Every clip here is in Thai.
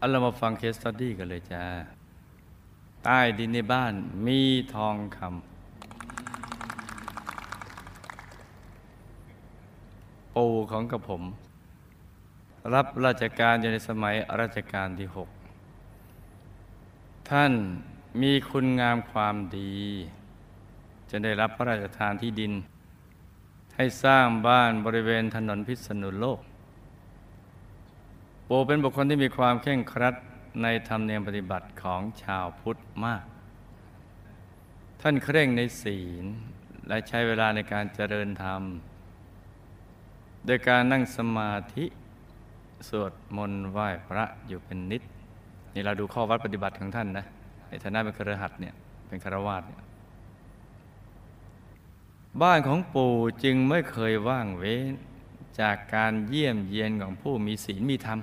เอาเรามาฟังเคสตัดดี้กันเลยจ้า ใต้ดินในบ้านมีทองคำปู่ของกระผม รับราชการอยู่ในสมัยรัชกาลที่หกท่านมีคุณงามความดี จะได้รับพระราชทานที่ดิน ให้สร้างบ้านบริเวณถนนพิษณุโลก ปู่เป็นบุคคลที่มีความเข่งครัดในธรรมเนียมปฏิบัติของชาวพุทธมาก ท่านเคร่งในศีล และใช้เวลาในการเจริญธรรม โดยการนั่งสมาธิสวดมนต์ไหว้พระอยู่เป็นนิด นี่เราดูข้อวัดปฏิบัติของท่านนะในฐานะเป็นครหัสเนี่ยเป็นคารวาสเนี่ยบ้านของปู่จึงไม่เคยว่างเว้นจากการเยี่ยมเยียนของผู้มีศีลมีธรรม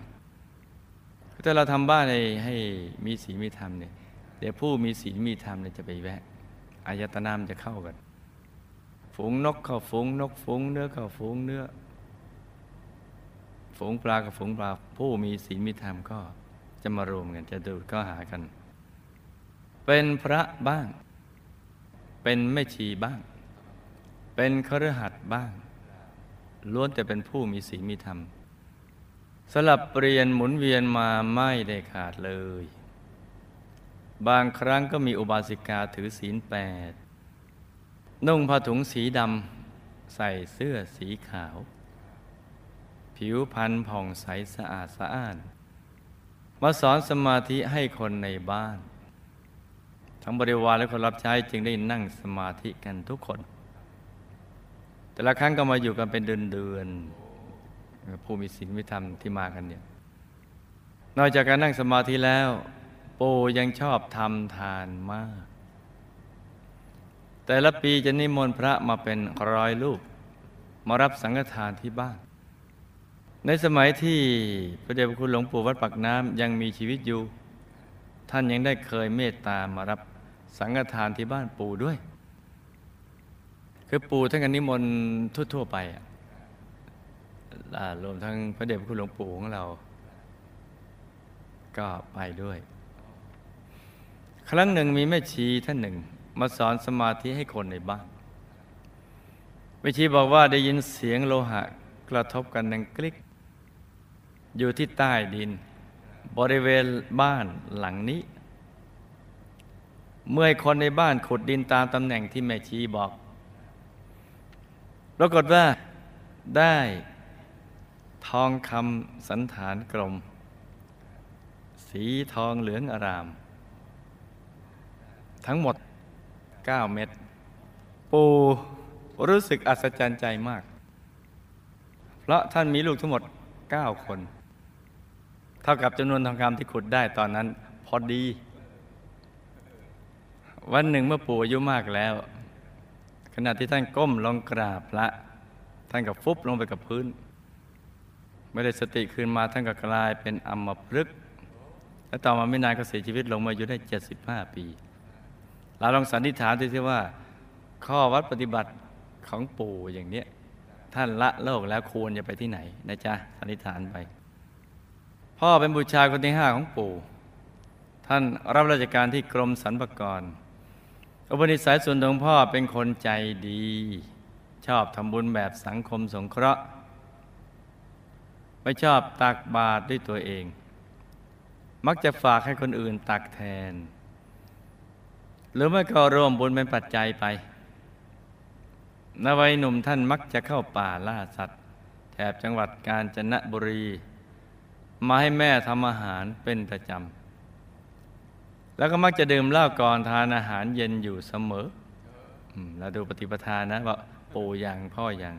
ถ้าเราทำบ้านให้ให้มีศีลมีธรรมเนี่ยเดี๋ยวผู้มีศีลมีธรรมเนี่ยจะไปแวะอายตนามจะเข้ากันฝูงนกเข้าฝูงนกฝูงเนื้อเข้าฝูงเนื้อฝูงปลากับฝูงปลา ผู้มีศีลมีธรรมก็จะมารวมกันจะดูดก็หากัน เป็นพระบ้าง เป็นแม่ชีบ้าง เป็นครหัสถ์บ้างล้วนแต่เป็นผู้มีศีลมีธรรม สลับเปลี่ยนหมุนเวียนมาไม่ได้ขาดเลย บางครั้งก็มีอุบาสิกาถือศีลแปดนุ่งผ้าถุงสีดำใส่เสื้อสีขาว ผิวพรรณผ่องใสสะอาดสะอ้านมาสอนสมาธิให้คนในบ้าน ทั้งบริวารและคนรับใช้จึงได้นั่งสมาธิกันทุกคน แต่ละครั้งก็มาอยู่กันเป็นเดือนเดือน ผู้มีศีลมีธรรมที่มากันเนี่ยนอกจากการนั่งสมาธิแล้ว ปู่ยังชอบทำทานมาก แต่ละปีจะนิมนต์พระมาเป็นร้อยรูปมารับสังฆทานที่บ้าน ในสมัยที่พระเดชพระคุณหลวงปู่วัดปักน้ำยังมีชีวิตอยู่ ท่านยังได้เคยเมตตามารับสังฆทานที่บ้านปู่ด้วย คือปู่ท่านกันนิมนต์ทั่ว ๆ ไปอะอ่า รวมทั้งพระเดชพระคุณหลวงปู่ของเรา ก็ไปด้วย ครั้งหนึ่งมีแม่ชีท่านหนึ่ง มาสอนสมาธิให้คนในบ้านแม่ชีบอกว่าได้ยินเสียงโลหะกระทบกันดังกลิก อยู่ที่ใต้ดิน บริเวณบ้านหลังนี้ เมื่อคนในบ้านขุดดินตามตำแหน่งที่แม่ชีบอกปรากฏว่าได้ ทองคำสันฐานกลม สีทองเหลืองอาราม ทั้งหมด 9 เม็ดปูรู้สึกอัศจรรย์ใจมาก เพราะท่านมีลูกทั้งหมด 9 คน เท่ากับจำนวนทองคำที่ขุดได้ตอนนั้นพอดี วันหนึ่งเมื่อปู่อายุมากแล้ว ขณะที่ท่านก้มลงกราบพระ ท่านก็ฟุบลงไปกับพื้น ไม่ได้สติคืนมาท่านก็กลายเป็นอัมพฤกษ์และต่อมาไม่นานก็เสียชีวิตลงมาอยู่ได้ 75 ปี เราลองสันนิษฐานดูสิว่า ข้อวัดปฏิบัติของปู่อย่างเนี้ยท่านละโลกแล้วควรจะไปที่ไหนนะจ๊ะสันนิษฐานไป พ่อเป็นบุชาคนที่ห้าของปู่ ท่านรับราชการที่กรมสรรพากรอุปนิสัยส่วนตัวของพ่อเป็นคนใจดี ชอบทำบุญแบบสังคมสงเคราะห์ ไม่ชอบตักบาตรด้วยตัวเอง มักจะฝากให้คนอื่นตักแทน หรือไม่ก็ร่วมบุญเป็นปัจจัยไปนวัยหนุ่มท่านมักจะเข้าป่าล่าสัตว์ แถบจังหวัดกาญจนบุรี มาให้แม่ทำอาหารเป็นประจำ แล้วก็มักจะดื่มเหล้าก่อนทานอาหารเย็นอยู่เสมอเราดูปฏิปทานนะว่าปู่อย่างพ่ออย่าง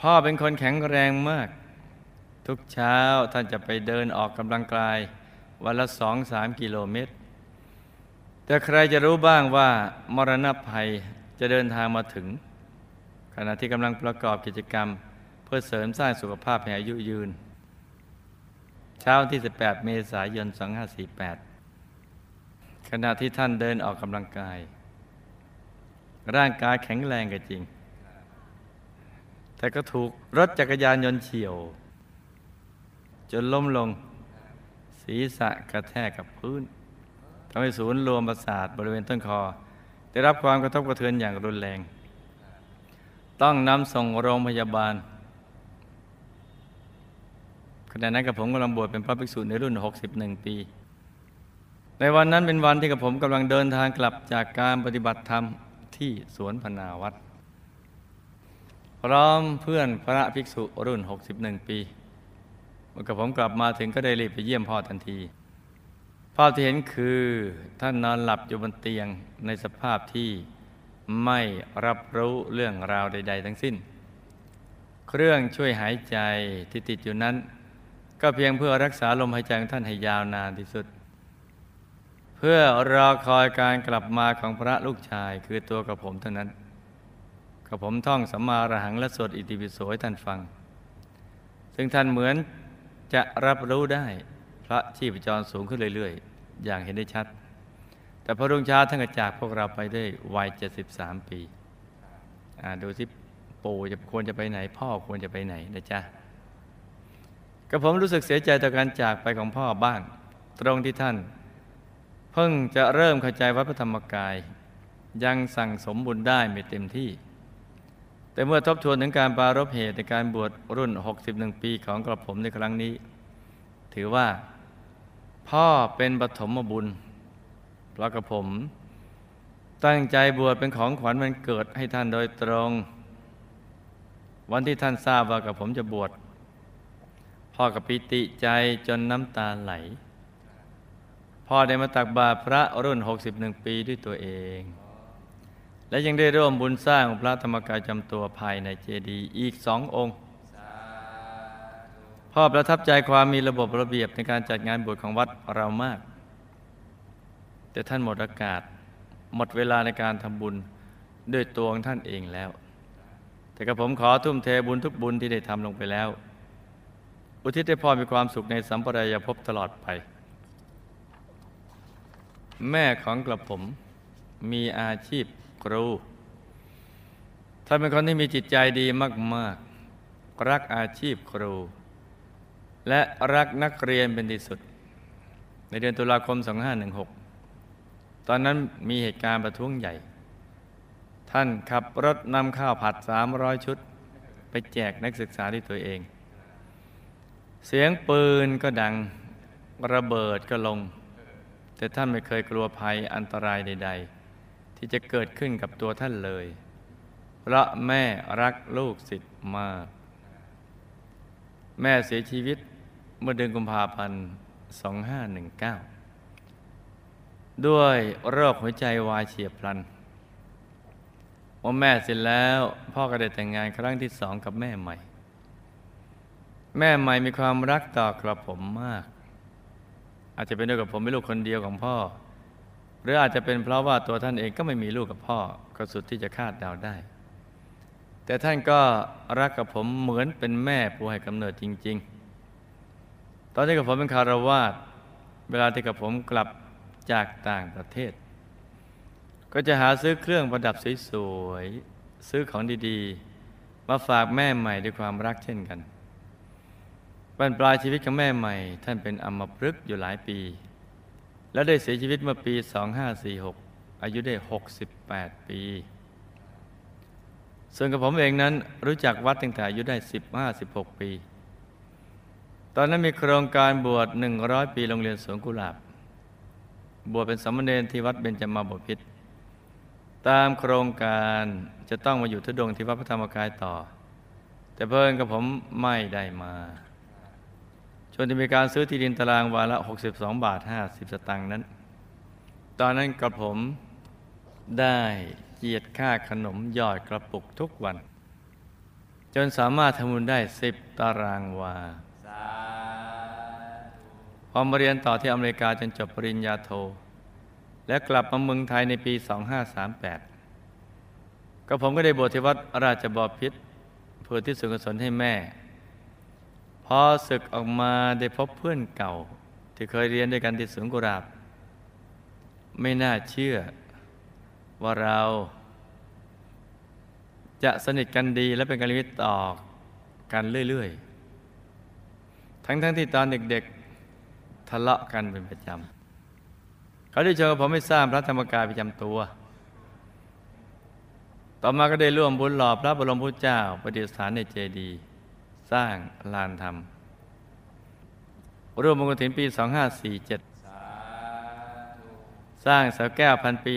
พ่อเป็นคนแข็งแรงมาก ทุกเช้าท่านจะไปเดินออกกำลังกาย วันละสองสามกิโลเมตร แต่ใครจะรู้บ้างว่ามรณะภัยจะเดินทางมาถึง ขณะที่กำลังประกอบกิจกรรม เพื่อเสริมสร้างสุขภาพให้อายุยืน เช้าที่ 18 เมษายน 2548 ขณะที่ท่านเดินออกกำลังกาย ร่างกายแข็งแรงก็จริง แต่ก็ถูกรถจักรยานยนต์เฉียว จนล้มลงศีรษะกระแทกกับพื้นทำให้ศูนย์รวมประสาทบริเวณต้นคอ ได้รับความกระทบกระเทือนอย่างรุนแรง ต้องนำส่งโรงพยาบาลขณะนั้นกับผมกำลังบวชเป็นพระภิกษุในรุ่น 61 ปี ในวันนั้นเป็นวันที่กับผมกำลังเดินทางกลับจากการปฏิบัติธรรมที่สวนพนาวัดพร้อมเพื่อนพระภิกษุรุ่น 61 ปี มื่อกับผมกลับมาถึงก็ได้รีบไปเยี่ยมพ่อทันที ภาพที่เห็นคือท่านนอนหลับอยู่บนเตียงในสภาพที่ไม่รับรู้เรื่องราวใด ๆ ทั้งสิ้น เครื่องช่วยหายใจที่ติดอยู่นั้น ก็เพียงเพื่อรักษาลมหายใจของท่านให้ยาวนานที่สุด เพื่อรอคอยการกลับมาของพระลูกชายคือตัวกับผมเท่านั้นกับผมท่องสัมมาระหังและสวดอิติปิโสให้ท่านฟัง ซึ่งท่านเหมือน จะรับรู้ได้พระชีพจรสูงขึ้นเรื่อย ๆ อย่างเห็นได้ชัด แต่พอรุ่งเช้าท่านก็จากพวกเราไปได้วัย 73 ปีดูสิปู่จะควรจะไปไหน พ่อควรจะไปไหนนะจ๊ะก็ผมรู้สึกเสียใจต่อการจากไปของพ่อบ้าง ตรงที่ท่าน เพิ่งจะเริ่มเข้าใจวัดพระธรรมกาย ยังสั่งสมบุญได้ไม่เต็มที่ แต่เมื่อทบทวนถึงการปารบเหตุในการบวชรุ่น 61 ปีของกระผมในครั้งนี้ ถือว่าพ่อเป็นปฐมบุญเพราะกระผม ตั้งใจบวชเป็นของขวัญวันเกิดให้ท่านโดยตรง วันที่ท่านทราบว่ากับผมจะบวชพ่อกับปิติใจจนน้ำตาไหล พ่อได้มาตักบาตรพระรุ่น 61 ปีด้วยตัวเอง และยังได้ร่วมบุญสร้างพระธรรมกายจำตัวภายในเจดีย์อีกสององค์ พ่อประทับใจความมีระบบระเบียบในการจัดงานบวชของวัดเรามาก แต่ท่านหมดอากาศ หมดเวลาในการทำบุญด้วยตัวของท่านเองแล้ว แต่กระผมขอทุ่มเทบุญทุกบุญที่ได้ทำลงไปแล้ว อุทิศให้พ่อมีความสุขในสัมปรายภพตลอดไป แม่ของกระผมมีอาชีพ ครูท่านเป็นคนที่มีจิตใจดีมาก ๆ รักอาชีพครู และรักนักเรียนเป็นที่สุด ในเดือนตุลาคม 2516 ตอนนั้นมีเหตุการณ์ประท้วงใหญ่ ท่านขับรถนำข้าวผัด 300 ชุด ไปแจกนักศึกษาที่ตัวเอง เสียงปืนก็ดังระเบิดก็ลง แต่ท่านไม่เคยกลัวภัยอันตรายใด ๆ ที่จะเกิดขึ้นกับตัวท่านเลย เพราะแม่รักลูกศิษย์มาก แม่เสียชีวิตเมื่อเดือนกุมภาพันธ์ 2519 ด้วยโรคหัวใจวายเฉียบพลันพอแม่เสร็จแล้วพ่อก็ได้แต่งงานครั้งที่สองกับแม่ใหม่ แม่ใหม่มีความรักต่อกระผมมาก อาจจะเป็นด้วยกับผมเป็นลูกคนเดียวของพ่อ หรืออาจจะเป็นเพราะว่าตัวท่านเองก็ไม่มีลูกกับพ่อก็สุดที่จะคาดเดาได้ แต่ท่านก็รักกับผมเหมือนเป็นแม่ผู้ให้กำเนิดจริง ๆ ตอนที่กับผมเป็นคารวาสเวลาที่กับผมกลับจากต่างประเทศ ก็จะหาซื้อเครื่องประดับสวยๆซื้อของดีๆ มาฝากแม่ใหม่ด้วยความรักเช่นกันบรรปลายชีวิตของแม่ใหม่ ท่านเป็นอัมพฤกษ์อยู่หลายปี และได้เสียชีวิตเมื่อปี 2546 อายุได้ 68 ปี ส่วนกับผมเองนั้นรู้จักวัดตั้งแต่อายุได้ 15-16 ปี ตอนนั้นมีโครงการบวช 100 ปีโรงเรียนสวนกุหลาบ บวชเป็นสามเณรที่วัดเบญจมาบพิตตามโครงการจะต้องมาอยู่ทุดงที่วัดพระธรรมกายต่อ แต่เพิ่นกับผมไม่ได้มา ชนที่มีการซื้อที่ดินตารางวาละ 62 บาท 50 สตางค์นั้น ตอนนั้นกระผมได้เกียรติค่าขนมยอดกระปุกทุกวัน จนสามารถทำบุญได้ 10 ตารางวาพอมาเรียนต่อที่อเมริกาจนจบปริญญาโท และกลับมาเมืองไทยในปี 2538 ก็ผมก็ได้บวชที่วัดราชบพิษเพื่อที่สุนกุศลให้แม่ อศึกออกมาได้พบเพื่อนเก่า ที่เคยเรียนด้วยกันที่สวนกุหลาบ ไม่น่าเชื่อว่าเราจะสนิทกันดีและเป็นกัลยาณมิตรต่อกันเรื่อย ๆ ทั้งๆทที่ตอนเด็กๆทะเลาะกันเป็นประจำ เขาได้เชิญผมให้สร้างพระธรรมกายประจำตัว ต่อมาก็ได้ร่วมบุญหล่อพระบรมพุทธเจ้าประดิษฐานในเจดีย์ สร้างลานธรรมร่วมมงคลถิ่นปี 2547 สร้างเสาแก้วพันปี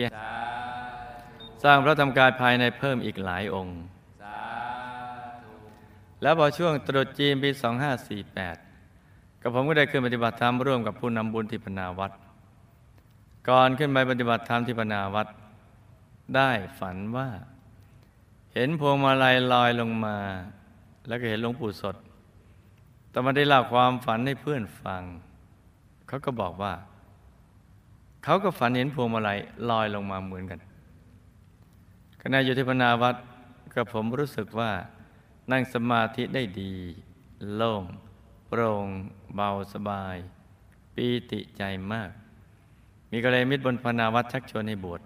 สร้างพระธรรมกายภายในเพิ่มอีกหลายองค์ แล้วพอช่วงตรุษจีนปี 2548กับผมก็ได้ขึ้นปฏิบัติธรรมร่วมกับผู้นำบุญที่พนาวัด ก่อนขึ้นไปปฏิบัติธรรมที่พนาวัด ได้ฝันว่า เห็นพวงมาลัยลอยลงมา แล้วก็เห็นหลวงปู่สด แต่มาได้เล่าความฝันให้เพื่อนฟัง เขาก็บอกว่า เขาก็ฝันเห็นพวงมาลัยลอยลงมาเหมือนกันขณะอยู่ที่พนาวัดกับผมรู้สึกว่า นั่งสมาธิได้ดี โล่งโปร่งเบาสบาย ปีติใจมาก มีกระเลมิตรบนพนาวัดชักชวนให้บวช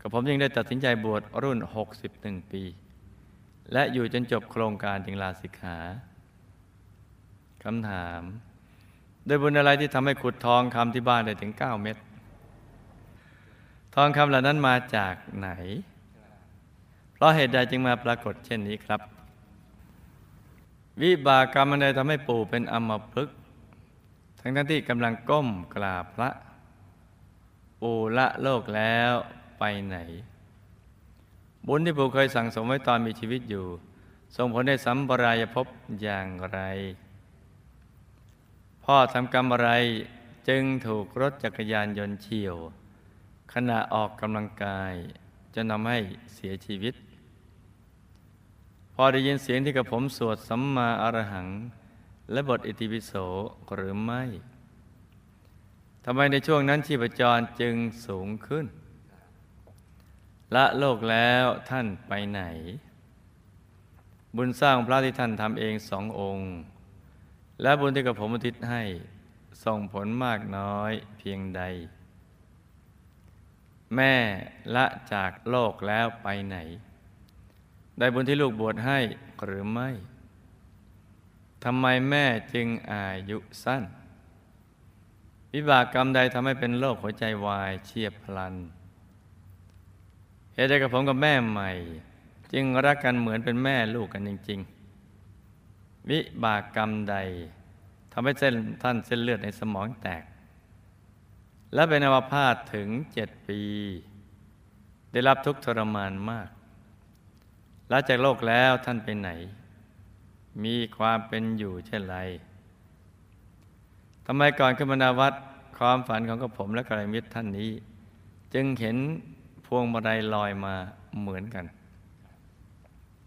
กับผมยังได้ตัดสินใจบวชรุ่น 61 ปี และอยู่จนจบโครงการจึงลาสิกขาคำถามโดยบุญอะไรที่ทำให้ขุดทองคำที่บ้านได้ถึง 9 เม็ดทองคำเหล่านั้นมาจากไหน เพราะเหตุใดจึงมาปรากฏเช่นนี้ครับ วิบากกรรมอะไรทำให้ปู่เป็นอมพฤกทั้งทั้งที่กำลังก้มกราบพระ ปู่ละโลกแล้วไปไหน บุญที่ปู่เคยสั่งสมไว้ตอนมีชีวิตอยู่ส่งผลให้สัมปรายภพอย่างไร พ่อทำกรรมอะไรจึงถูกรถจักรยานยนต์เฉียว ขณะออกกำลังกายจะนำให้เสียชีวิต พอได้ยินเสียงที่กับผมสวดสัมมาอรหัง และบทอิติปิโสหรือไม่ทำไมในช่วงนั้นชีพจรจึงสูงขึ้น ละโลกแล้วท่านไปไหน บุญสร้างพระที่ท่านทำเองสององค์ และบุญที่กับผมอุทิศให้ส่งผลมากน้อยเพียงใด แม่ละจากโลกแล้วไปไหน ได้บุญที่ลูกบวชให้หรือไม่ทำไมแม่จึงอายุสั้น วิบากกรรมใดทำให้เป็นโรคหัวใจวายเฉียบพลัน เหตุใดกับผมกับแม่ใหม่ จึงรักกันเหมือนเป็นแม่ลูกกันจริง ๆ วิบากกรรมใดทำให้เส้นท่านเส้นเลือดในสมองแตก และเป็นอัมพาตถึงเจ็ดปี ได้รับทุกทรมานมากและจากโลกแล้วท่านไปไหน มีความเป็นอยู่เช่นไรทำไมก่อนขึ้นบรรดาวัดความฝันของกระผมและกระไรมิตรท่านนี้ จึงเห็น วงมาลัยลอยมาเหมือนกัน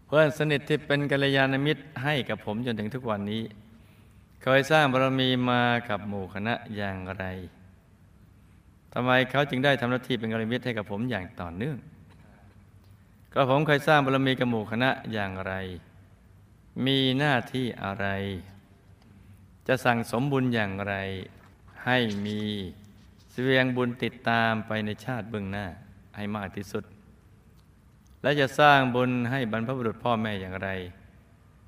เพื่อนสนิทที่เป็นกัลยาณมิตรให้กับผมจนถึงทุกวันนี้ เคยสร้างบารมีมากับหมู่คณะอย่างไรทำไมเขาจึงได้ทำหน้าที่เป็นกัลยาณมิตรให้กับผมอย่างต่อเนื่องกระผมเคยสร้างบารมีกับหมู่คณะอย่างไร มีหน้าที่อะไร จะสั่งสมบุญอย่างไร ให้มีเสวียงบุญติดตามไปในชาติเบื้องหน้า ให้มากที่สุด และจะสร้างบุญให้บรรพบุรุษพ่อแม่อย่างไร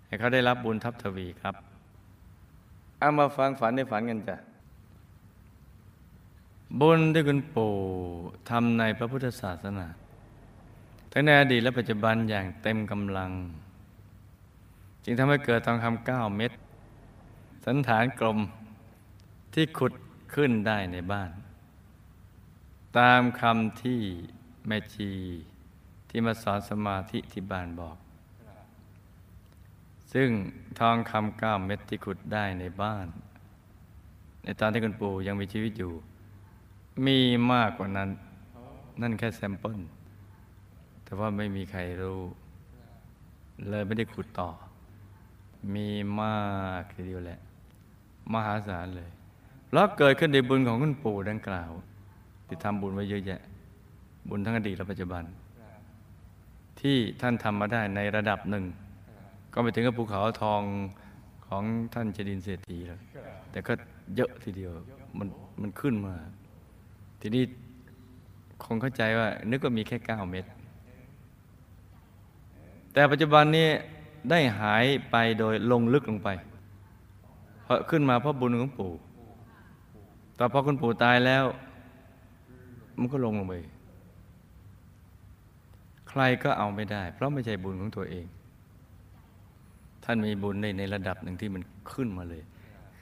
ให้เขาได้รับบุญทับทวีครับ เอามาฟังฝันในฝันกันจ้ะ บุญที่คุณปู่ทำในพระพุทธศาสนา ทั้งในอดีตและปัจจุบันอย่างเต็มกำลัง จึงทำให้เกิดทองคำเก้าเม็ดสันฐานกลมที่ขุดขึ้นได้ในบ้าน ตามคำที่ แม่ชีที่มาสอนสมาธิที่บ้านบอก ซึ่งทองคำเก้าเม็ดที่ขุดได้ในบ้าน ในตอนที่คุณปู่ยังมีชีวิตอยู่ มีมากกว่านั้น นั่นแค่แซมเปิลแต่ว่าไม่มีใครรู้ เลยไม่ได้ขุดต่อ มีมากทีเดียวแหละ มหาศาลเลยเพราะเกิดขึ้นในบุญของคุณปู่ดังกล่าว ที่ทำบุญไว้เยอะแยะ บุญทั้งอดีตและปัจจุบัน ที่ท่านทำมาได้ในระดับหนึ่ง ก็ไปถึงกับภูเขาทองของท่านเจดินเศรษฐีแล้วแต่ก็เยอะทีเดียวมันมันขึ้นมา ทีนี้คงเข้าใจว่า นึกว่ามีแค่เก้าเม็ดแต่ปัจจุบันนี้ได้หายไปโดยลงลึกลงไป เพราะขึ้นมาเพราะบุญของปู่แต่พอคุณปู่ตายแล้ว มันก็ลงลงไปใค รก็เอาไม่ได้ เพราะไม่ใช่บุญของตัวเอง ท่านมีบุญในในระดับหนึ่งที่มันขึ้นมาเลย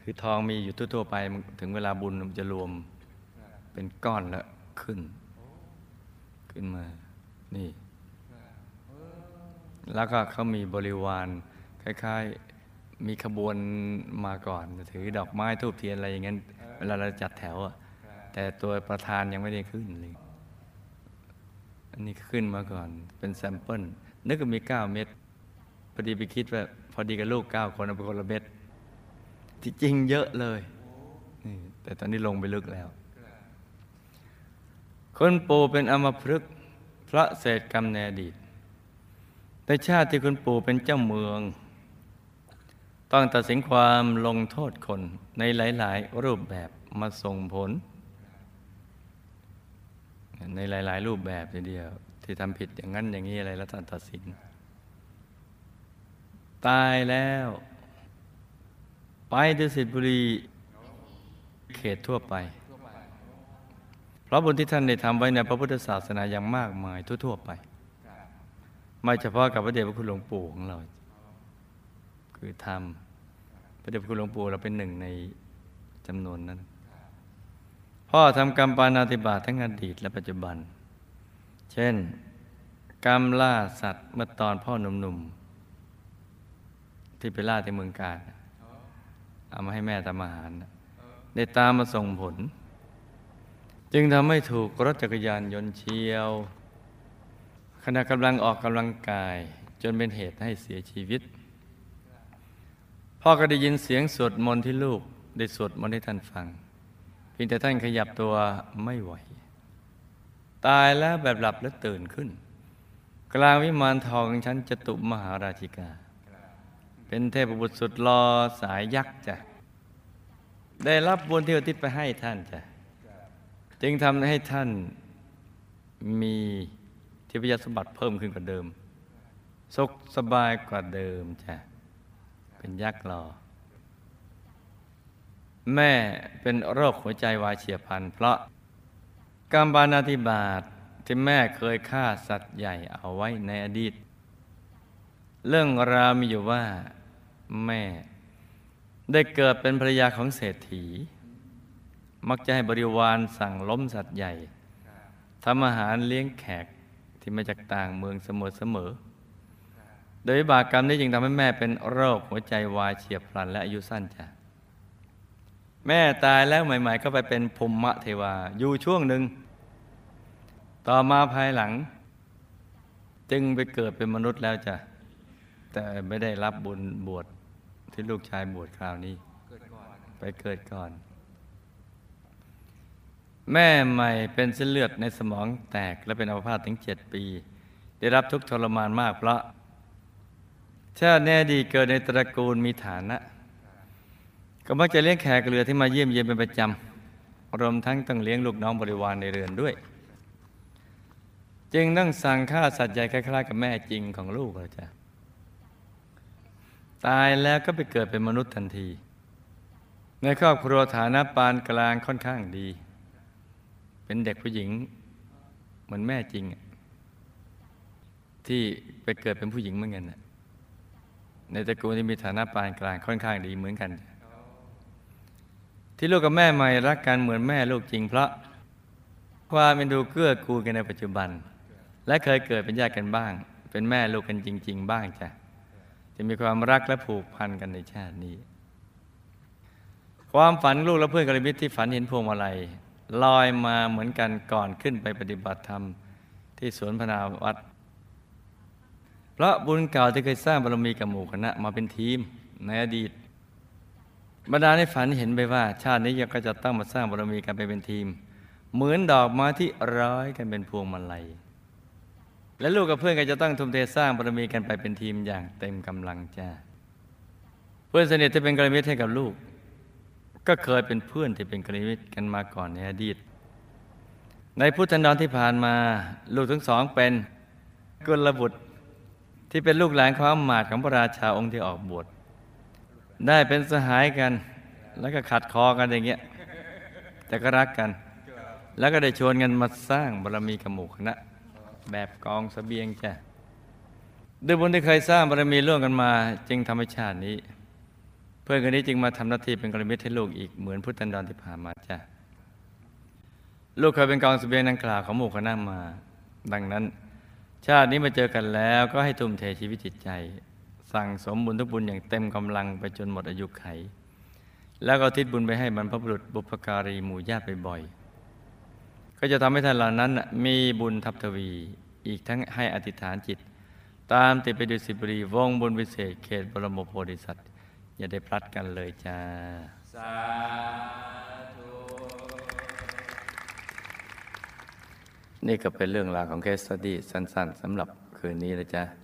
คือทองมีอยู่ทั่วๆไปถึงเวลาบุญมันจะรวมเป็นก้อนแล้วขึ้น ขึ้นมา นี่ แล้วก็เขามีบริวาร คล้าย ๆ มีขบวนมาก่อน ถือดอกไม้ทูบเทียนอะไรอย่างนั้น เวลาเราจัดแถวอะแต่ตัวประธานยังไม่ได้ขึ้นเลย อันนี้ขึ้นมาก่อนเป็น sample นึกว่ามี 9 เม็ดพอดีไปคิดว่าพอดีกับลูก 9 คนเอาไปคนละเม็ดที่จริงเยอะเลยนี่แต่ตอนนี้ลงไปลึกแล้ว คนปู่เป็นอัมพฤกษ์เพราะเศษกรรมในอดีตในชาติที่คุณปู่เป็นเจ้าเมือง ต้องตัดสินความลงโทษคนในหลาย ๆ รูปแบบมาส่งผล ในหลาย ๆ รูปแบบทีเดียว ที่ทำผิดอย่างนั้นอย่างนี้อะไรแล้วท่านตัดสิน ตายแล้ว ไปดุสิตบุรีเขตทั่วไป เพราะบุญที่ท่านได้ทำไว้ในพระพุทธศาสนาอย่างมากมายทั่ว ๆ ไป ไม่เฉพาะกับพระเดชพระคุณหลวงปู่ของเรา คือทำพระเดชพระคุณหลวงปู่เราเป็นหนึ่งในจำนวนนั้น พ่อทำกรรมปานาติบาตทั้งอดีตและปัจจุบัน เช่น กรรมล่าสัตว์เมื่อตอนพ่อหนุ่มๆ ที่ไปล่าที่เมืองการเอามาให้แม่ทำอาหาร ได้ตามมาส่งผล จึงทำให้ถูกรถจักรยานยนต์เฉียว ขณะกำลังออกกำลังกาย จนเป็นเหตุให้เสียชีวิต พ่อก็ได้ยินเสียงสวดมนต์ที่ลูกได้สวดมนต์ให้ท่านฟัง เพียงแต่ท่านขยับตัวไม่ไหว ตายแล้วแบบหลับและตื่นขึ้น กลางวิมานทองชั้นจตุมหาราชิกา เป็นเทพบุตรสุดรอสายยักษ์จ้ะได้รับบุญที่อุทิศไปให้ท่านจ้ะจึงทำให้ท่านมีทิพยสมบัติเพิ่มขึ้นกว่าเดิม สุขสบายกว่าเดิมจ้ะเป็นยักษ์รอ แม่เป็นโรคหัวใจวายเฉียบพลัน เพราะกรรมบานาธิบาตที่แม่เคยฆ่าสัตว์ใหญ่เอาไว้ในอดีต เรื่องราวมีอยู่ว่าแม่ ได้เกิดเป็นภรรยาของเศรษฐี มักจะให้บริวารสั่งล้มสัตว์ใหญ่ทำอาหารเลี้ยงแขกที่มาจากต่างเมืองเสมอๆโดยบากกรรมนี้จึงทำให้แม่เป็นโรคหัวใจวายเฉียบพลันและอายุสั้นจ้ะ แม่ตายแล้วใหม่ ๆ ก็ไปเป็นภูมิเทวาอยู่ช่วงหนึ่ง ต่อมาภายหลัง จึงไปเกิดเป็นมนุษย์แล้วจ้ะ แต่ไม่ได้รับบุญบวชที่ลูกชายบวชคราวนี้ ไปเกิดก่อน แม่ใหม่เป็นเส้นเลือดในสมองแตกและเป็นอัมพาตถึงเจ็ดปี ได้รับทุกข์ทรมานมากเพราะชาติแน่ดีเกิดในตระกูลมีฐานะ ก็มักจะเลี้ยงแขกเรือที่มาเยี่ยมเยียนเป็นประจำรวมทั้งต้องเลี้ยงลูกน้องบริวารในเรือนด้วย จึงต้องสั่งฆ่าสัตว์ใหญ่คล้ายๆกับแม่จริงของลูกเลยจ้ะตายแล้วก็ไปเกิดเป็นมนุษย์ทันที ในครอบครัวฐานะปานกลางค่อนข้างดี เป็นเด็กผู้หญิงเหมือนแม่จริง ที่ไปเกิดเป็นผู้หญิงเหมือนกันน่ะในตระกูลที่มีฐานะปานกลางค่อนข้างดีเหมือนกัน ที่ลูกกับแม่ใหม่รักกันเหมือนแม่ลูกจริงเพราะความเป็นดูเกื้อกูลกันในปัจจุบัน และเคยเกิดเป็นญาติกันบ้าง เป็นแม่ลูกกันจริง ๆ บ้างจ้ะจะมีความรักและผูกพันกันในชาตินี้ ความฝันลูกและเพื่อนกัลยมิตรที่ฝันเห็นพวงมาลัยลอยมาเหมือนกันก่อนขึ้นไปปฏิบัติธรรมที่สวนพนาวัดเพราะบุญเก่าที่เคยสร้างบารมีกับหมู่คณะมาเป็นทีมในอดีต บรรดาในฝันเห็นไปว่า ชาตินี้ยังก็จะต้องมาสร้างบารมีกันไปเป็นทีม เหมือนดอกไม้ที่ร้อยกันเป็นพวงมาลัย และลูกกับเพื่อนก็จะต้องทุ่มเทสร้างบารมีกันไปเป็นทีมอย่างเต็มกำลังจ้าเพื่อนสนิทที่เป็นกัลยาณมิตรให้กับลูก ก็เคยเป็นเพื่อนที่เป็นกัลยาณมิตรกันมาก่อนในอดีต ในพุทธันดรที่ผ่านมา ลูกทั้งสองเป็นกุลบุตรที่เป็นลูกหลานของอมาตย์ของพระราชาองค์ที่ออกบวช ได้เป็นสหายกัน แล้วก็ขัดคอกันอย่างเงี้ยแต่ก็รักกัน แล้วก็ได้ชวนกันมาสร้างบารมีกับหมู่คณะแบบกองเสบียงจ้ะด้วยบุญที่เคยสร้างบารมีร่วมกันมา จึงทำให้ชาตินี้ เพื่อนคนนี้จึงมาทำหน้าที่เป็นกรมิตรให้ลูกอีกเหมือนพุทธันดรที่ผ่านมาจ้ะลูกเคยเป็นกองเสบียงนังกล่าวของหมู่คณะมา ดังนั้น ชาตินี้มาเจอกันแล้วก็ให้ทุ่มเทชีวิตจิตใจ สั่งสมบุญทุกบุญอย่างเต็มกำลังไปจนหมดอายุไข แล้วก็ทิศบุญไปให้บรรพบุรุษบุพการีหมู่ญาติบ่อยๆก็จะทำให้ท่านเหล่านั้นมีบุญทับทวีอีกทั้งให้อธิษฐานจิต ตามติดไปดูสิบรีวงบุญวิเศษเขตบรมโพธิสัตว์อย่าได้พลัดกันเลยจ้าสาธุนี่ก็เป็นเรื่องราวของเคสสตี้สั้น ๆสำหรับคืนนี้นะจ๊ะ